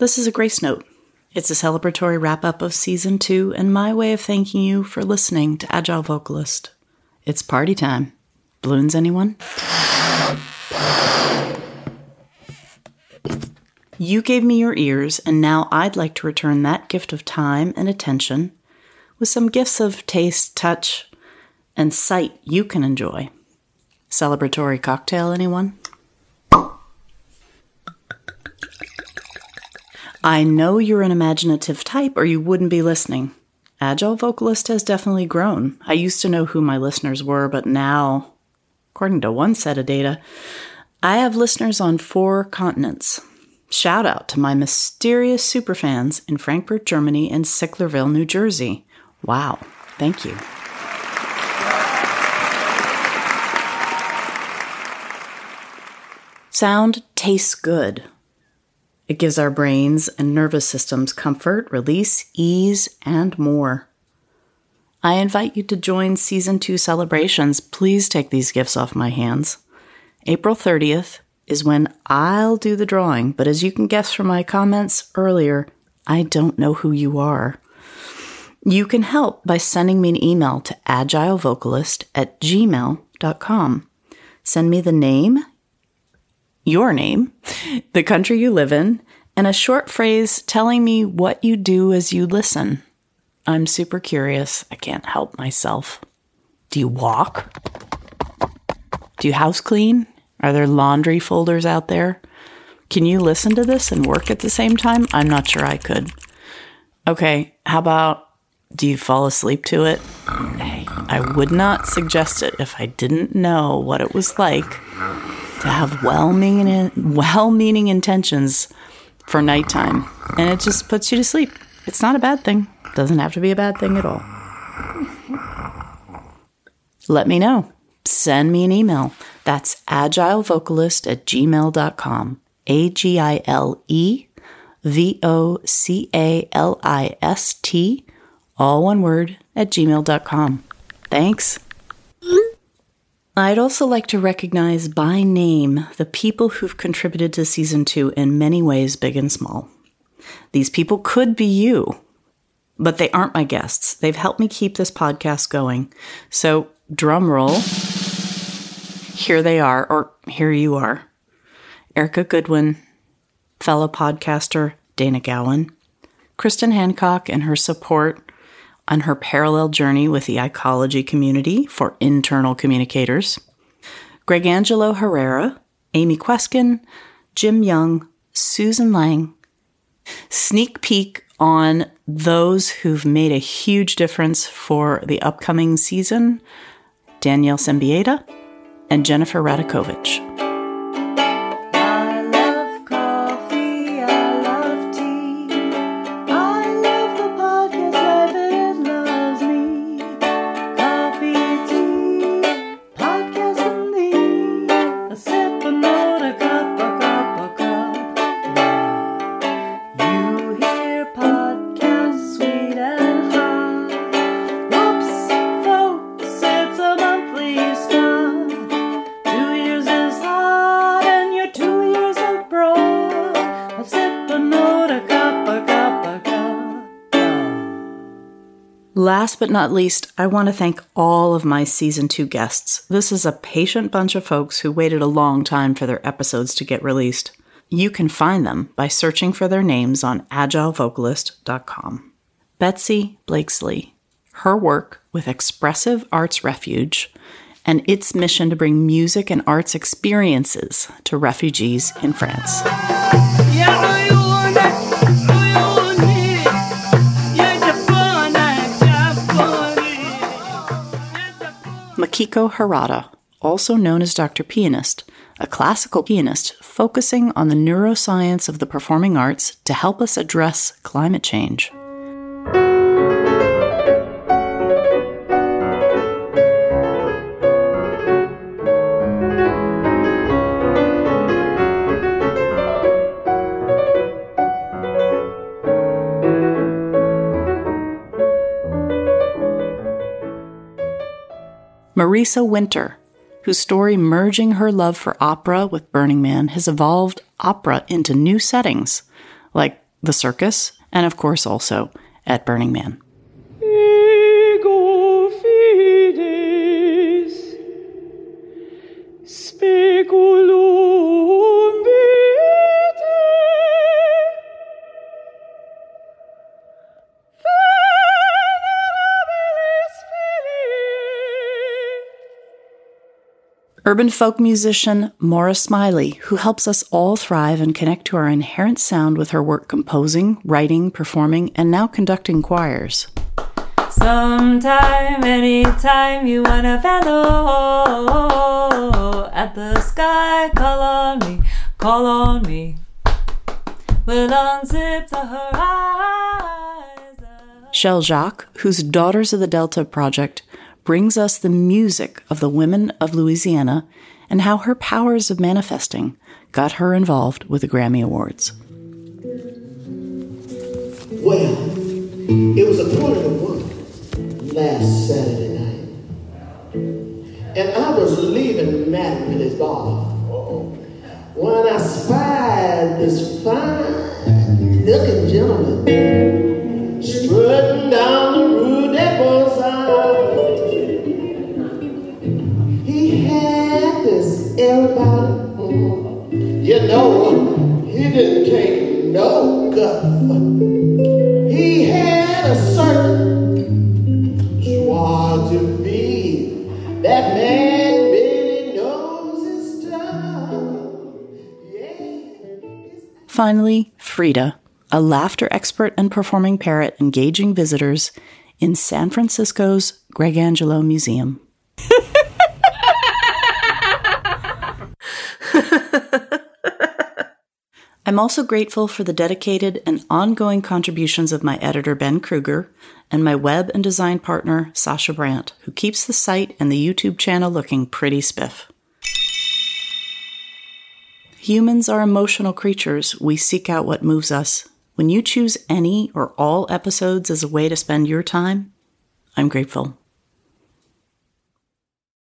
This is a grace note. It's a celebratory wrap up of season two and my way of thanking you for listening to Agile Vocalist. It's party time. Balloons, anyone? You gave me your ears, and now I'd like to return that gift of time and attention with some gifts of taste, touch, and sight you can enjoy. Celebratory cocktail, anyone? I know you're an imaginative type, or you wouldn't be listening. Agile Vocalist has definitely grown. I used to know who my listeners were, but now, according to one set of data, I have listeners on four continents. Shout out to my mysterious superfans in Frankfurt, Germany, and Sicklerville, New Jersey. Wow, thank you. Sound tastes good. It gives our brains and nervous systems comfort, release, ease, and more. I invite you to join season two celebrations. Please take these gifts off my hands. April 30th is when I'll do the drawing, but as you can guess from my comments earlier, I don't know who you are. You can help by sending me an email to agilevocalist at gmail.com. Send me the name, your name, the country you live in, and a short phrase telling me what you do as you listen. I'm super curious. I can't help myself. Do you walk? Do you house clean? Are there laundry folders out there? Can you listen to this and work at the same time? I'm not sure I could. Okay, how about do you fall asleep to it? I would not suggest it if I didn't know what it was like to have well-meaning, well-meaning intentions for nighttime, and it just puts you to sleep. It's not a bad thing. Doesn't have to be a bad thing at all. Let me know. Send me an email. That's agilevocalist at gmail.com. A G I L E V O C A L I S T all one word, at gmail.com. Thanks. I'd also like to recognize by name the people who've contributed to season two in many ways, big and small. These people could be you, but they aren't my guests. They've helped me keep this podcast going. So, drum roll. Here they are, or here you are. Erica Goodwin, fellow podcaster Dana Gowan, Kristen Hancock and her support on her parallel journey with the ecology community for internal communicators, Greg Angelo Herrera, Amy Queskin, Jim Young, Susan Lang. Sneak peek on those who've made a huge difference for the upcoming season Danielle Sembieda and Jennifer Radakovich. Last but not least, I want to thank all of my season two guests. This is a patient bunch of folks who waited a long time for their episodes to get released. You can find them by searching for their names on agilevocalist.com. Betsy Blakesley, her work with Expressive Arts Refuge, and its mission to bring music and arts experiences to refugees in France. Makiko Harada, also known as Dr. Pianist, a classical pianist focusing on the neuroscience of the performing arts to help us address climate change. Marisa Winter, whose story merging her love for opera with Burning Man has evolved opera into new settings, like the circus, and of course also at Burning Man. Urban folk musician Maura Smiley, who helps us all thrive and connect to our inherent sound with her work composing, writing, performing, and now conducting choirs. Sometime, anytime you wanna fellow at the sky, call on me, call on me. We'll unzip the horizon. Shell Jacques, whose Daughters of the Delta project brings us the music of the women of Louisiana and how her powers of manifesting got her involved with the Grammy Awards. Well, it was a quarter to one last Saturday night. And I was leaving Matt Millie's bar when I spied You know, he didn't take no guff. He had a certain joie de vivre. That man really knows his stuff. Yeah. Finally, Frida, a laughter expert and performing parrot engaging visitors in San Francisco's Greg Angelo Museum. I'm also grateful for the dedicated and ongoing contributions of my editor, Ben Kruger, and my web and design partner, Sasha Brandt, who keeps the site and the YouTube channel looking pretty spiff. Humans are emotional creatures. We seek out what moves us. When you choose any or all episodes as a way to spend your time, I'm grateful.